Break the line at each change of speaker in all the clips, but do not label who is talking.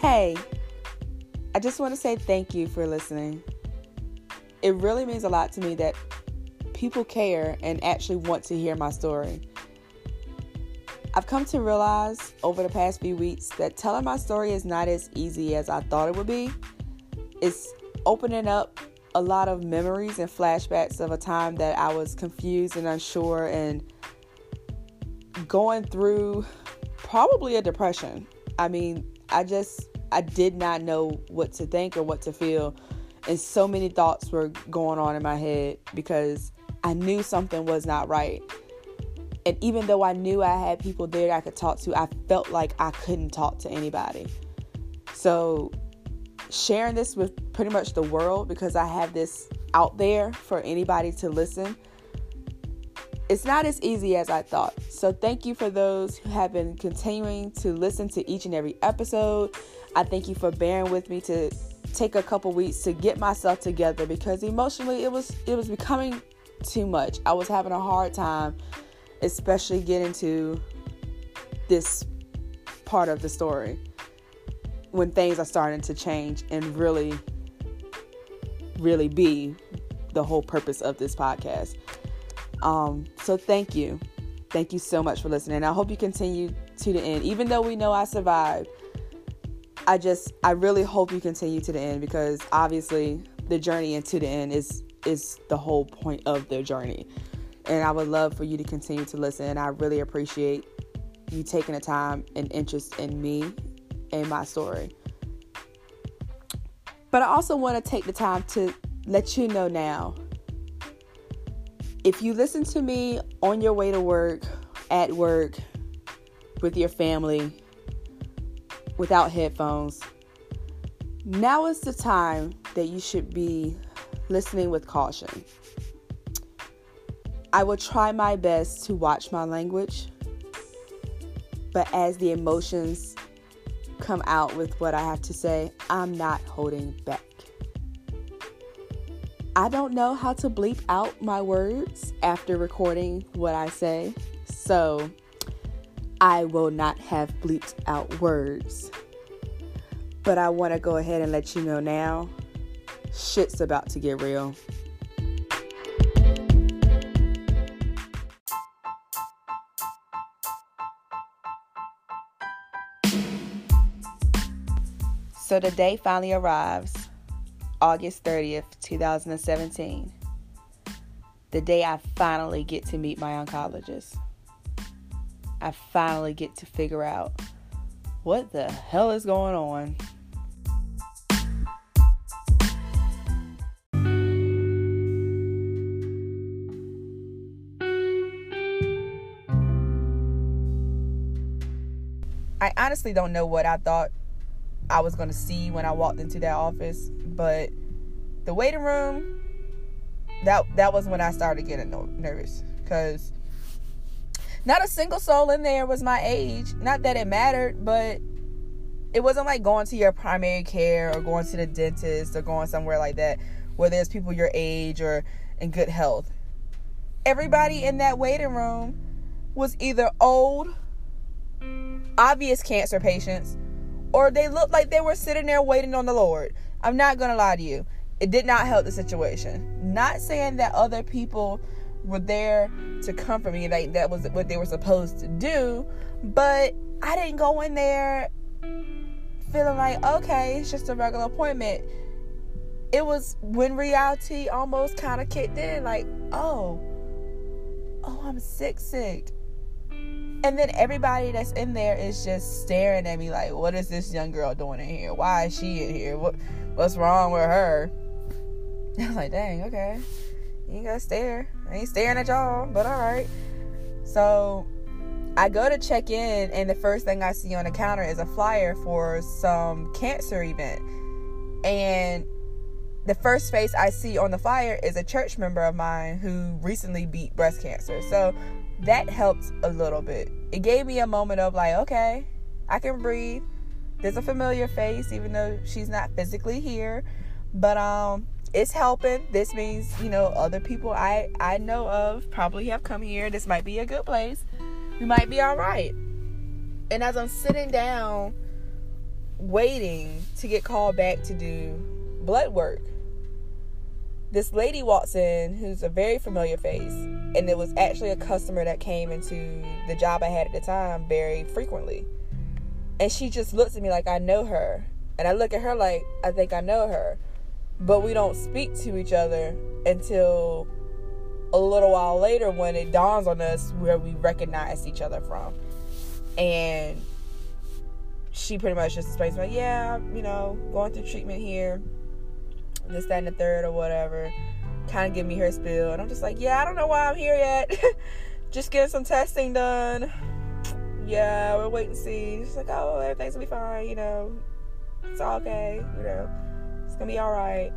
Hey, I just want to say thank you for listening. It really means a lot to me that people care and actually want to hear my story. I've come to realize over the past few weeks that telling my story is not as easy as I thought it would be. It's opening up a lot of memories and flashbacks of a time that I was confused and unsure and going through probably a depression. I mean, I just I did not know what to think or what to feel. And so many thoughts were going on in my head because I knew something was not right. And even though I knew I had people there I could talk to, I felt like I couldn't talk to anybody. So, sharing this with pretty much the world because I have this out there for anybody to listen, it's not as easy as I thought. So, thank you for those who have been continuing to listen to each and every episode. I thank you for bearing with me to take a couple weeks to get myself together because emotionally it was it was becoming too much. I was having a hard time especially getting to this part of the story when things are starting to change and really really be the whole purpose of this podcast. Um, so thank you. Thank you so much for listening. I hope you continue to the end. Even though we know I survived, I just I really hope you continue to the end because obviously the journey into the end is is the whole point of the journey. And I would love for you to continue to listen. I really appreciate you taking the time and interest in me and my story. But I also want to take the time to let you know now if you listen to me on your way to work, at work, with your family, without headphones, now is the time that you should be listening with caution. I will try my best to watch my language, but as the emotions come out with what I have to say, I'm not holding back. I don't know how to bleep out my words after recording what I say, so I will not have bleeped out words. But I want to go ahead and let you know now shit's about to get real. So the day finally arrives, August 30th, 2017. The day I finally get to meet my oncologist. I finally get to figure out what the hell is going on. I honestly don't know what I thought I was going to see when I walked into that office, but the waiting room that that was when I started getting nervous cuz not a single soul in there was my age. Mm-hmm. Not that it mattered, but it wasn't like going to your primary care or going to the mm-hmm. dentist or going somewhere like that where there's people your age or in good health. Everybody in that mm-hmm. waiting room was either old, obvious cancer patients, or they looked like they were sitting there waiting on the Lord. I'm not going to lie to you. It did not help the situation. Not saying that other people were there to comfort me, like that was what they were supposed to do, but I didn't go in there feeling like, okay, it's just a regular appointment. It was when reality almost kind of kicked in, like, oh, oh, I'm sick, sick. And then everybody that's in there is just staring at me like, what is this young girl doing in here? Why is she in here? What what's wrong with her? I was like, dang, okay. You gotta stare. I ain't staring at y'all, but alright. So I go to check in and the first thing I see on the counter is a flyer for some cancer event. And the first face I see on the flyer is a church member of mine who recently beat breast cancer. So that helped a little bit. It gave me a moment of like, okay, I can breathe. There's a familiar face, even though she's not physically here. But um it's helping. This means, you know, other people I I know of probably have come here. This might be a good place. We might be all right. And as I'm sitting down waiting to get called back to do blood work. This lady walks in who's a very familiar face, and it was actually a customer that came into the job I had at the time very frequently. And she just looks at me like I know her. And I look at her like I think I know her. But we don't speak to each other until a little while later when it dawns on us where we recognize each other from. And she pretty much just explains like, yeah, you know, going through treatment here, this, that, and the third, or whatever. Kind of give me her spiel, and I'm just like, yeah, I don't know why I'm here yet. just getting some testing done. Yeah, we're waiting to see. She's like, oh, everything's gonna be fine. You know, it's all okay. You know, gonna be all right.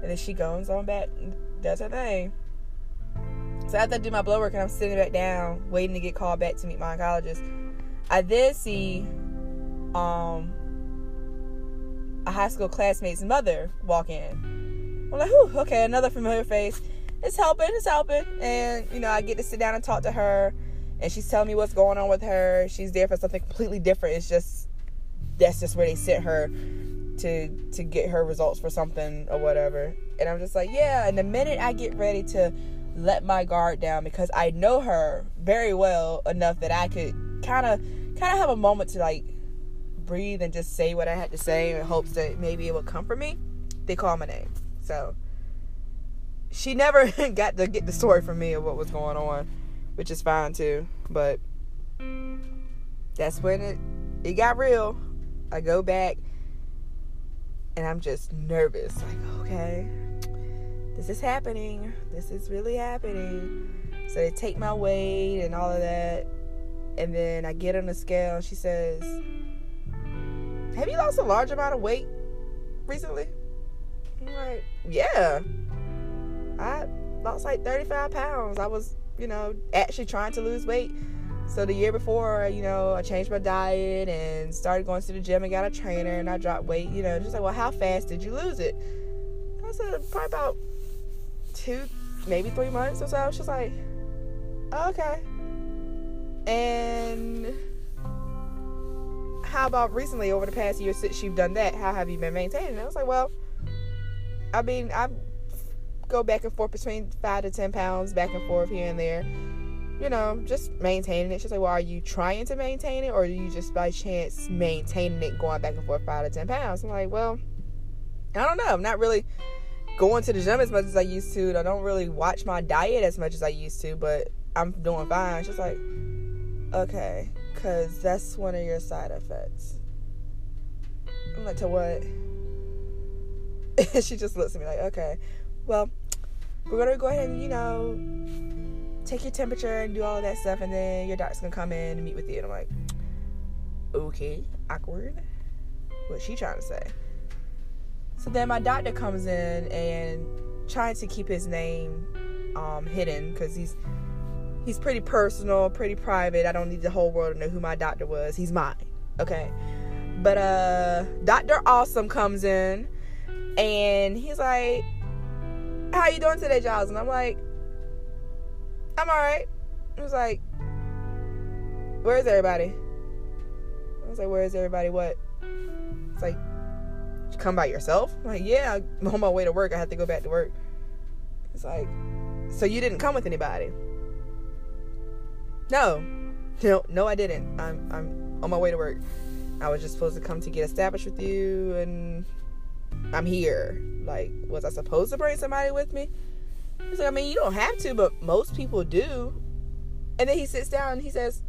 And then she goes on back, does her thing. So after I do my blood work and I'm sitting back down, waiting to get called back to meet my oncologist, I then see um, a high school classmate's mother walk in. I'm like, Whew, okay, another familiar face. It's helping, it's helping. And, you know, I get to sit down and talk to her, and she's telling me what's going on with her. She's there for something completely different. It's just, that's just where they sent her to to get her results for something or whatever. And I'm just like, yeah. And the minute I get ready to let my guard down because I know her very well enough that I could kind of kind of have a moment to like breathe and just say what I had to say in hopes that maybe it would comfort me, they call my name. So she never got to get the story from me of what was going on, which is fine too. But that's when it it got real. I go back and I'm just nervous. Like, okay, this is happening. This is really happening. So they take my weight and all of that. And then I get on the scale and she says, have you lost a large amount of weight recently? I'm like, yeah. I lost like 35 pounds. I was, you know, actually trying to lose weight. So the year before, you know, I changed my diet and started going to the gym and got a trainer and I dropped weight, you know, just like, well, how fast did you lose it? I said, probably about two, maybe three months or so. She's like, okay. And how about recently over the past year since you've done that? How have you been maintaining? I was like, well, I mean, I go back and forth between five to ten pounds, back and forth here and there. You know, just maintaining it. She's like, well, are you trying to maintain it, or are you just by chance maintaining it, going back and forth five to ten pounds? I'm like, well, I don't know. I'm not really going to the gym as much as I used to. I don't really watch my diet as much as I used to, but I'm doing fine. She's like, okay because that's one of your side effects. I'm like, to what? she just looks at me like, okay, well, we're gonna go ahead and, you know, take your temperature and do all that stuff, and then your doctor's gonna come in and meet with you. And I'm like, okay, awkward. What's she trying to say? So then my doctor comes in and trying to keep his name um, hidden because he's He's pretty personal, pretty private. I don't need the whole world to know who my doctor was. He's mine. Okay. But uh Dr. Awesome comes in and he's like, How you doing today, Giles? And I'm like, I'm alright. He was like, Where's everybody? I was like, Where's everybody? What? It's like, you come by yourself? I'm like, yeah, I'm on my way to work. I have to go back to work. It's like, so you didn't come with anybody? No, no, no, I didn't. I'm I'm on my way to work. I was just supposed to come to get established with you, and I'm here. Like, was I supposed to bring somebody with me? He's like, I mean, you don't have to, but most people do. And then he sits down and he says,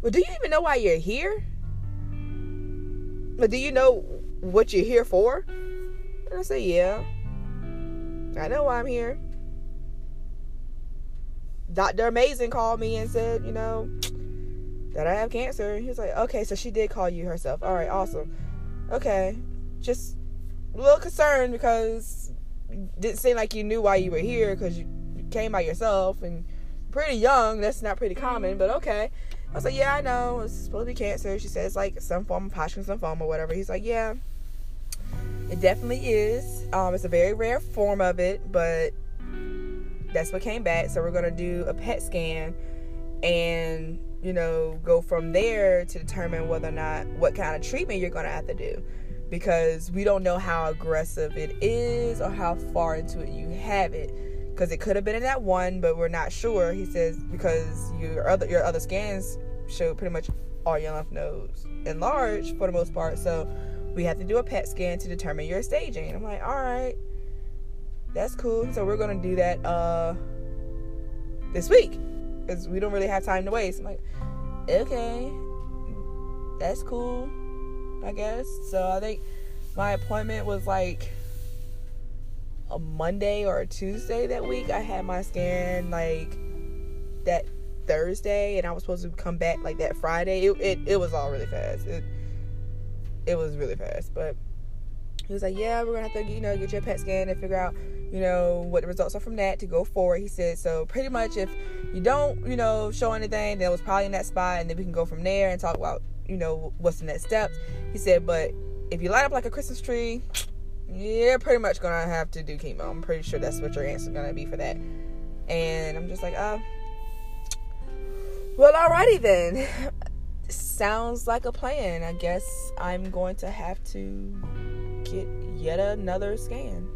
Well, do you even know why you're here? But do you know what you're here for? And I say, Yeah. I know why I'm here. Dr. Amazing called me and said, you know, that I have cancer. He was like, okay, so she did call you herself. All right, awesome. Okay, just a little concerned because didn't seem like you knew why you were here because you came by yourself and pretty young. That's not pretty common, but okay. I was like, yeah, I know. It's supposed to be cancer. She says like some form of Hodgkin's lymphoma or whatever. He's like, yeah, it definitely is. Um, it's a very rare form of it, but that's what came back. So we're gonna do a PET scan, and you know, go from there to determine whether or not what kind of treatment you're going to have to do. Because we don't know how aggressive it is or how far into it you have it. Because it could have been in that one, but we're not sure. He says because your other your other scans showed pretty much all your lymph nodes enlarged for the most part. So we have to do a PET scan to determine your staging. I'm like, all right, that's cool. So we're gonna do that uh this week because we don't really have time to waste. I'm like, okay, that's cool, I guess. So I think my appointment was like a Monday or a Tuesday that week. I had my scan like that Thursday, and I was supposed to come back like that Friday. It it, it was all really fast. It it was really fast, but he was like, "Yeah, we're gonna have to, you know, get your PET scan and figure out, you know, what the results are from that to go forward." He said, "So pretty much, if you don't, you know, show anything, then it was probably in that spot, and then we can go from there and talk about, you know, what's the next steps." He said, "But if you light up like a Christmas tree, you're pretty much gonna have to do chemo. I'm pretty sure that's what your answer's gonna be for that." And I'm just like, "Uh, well, alrighty then." Sounds like a plan. I guess I'm going to have to get yet another scan.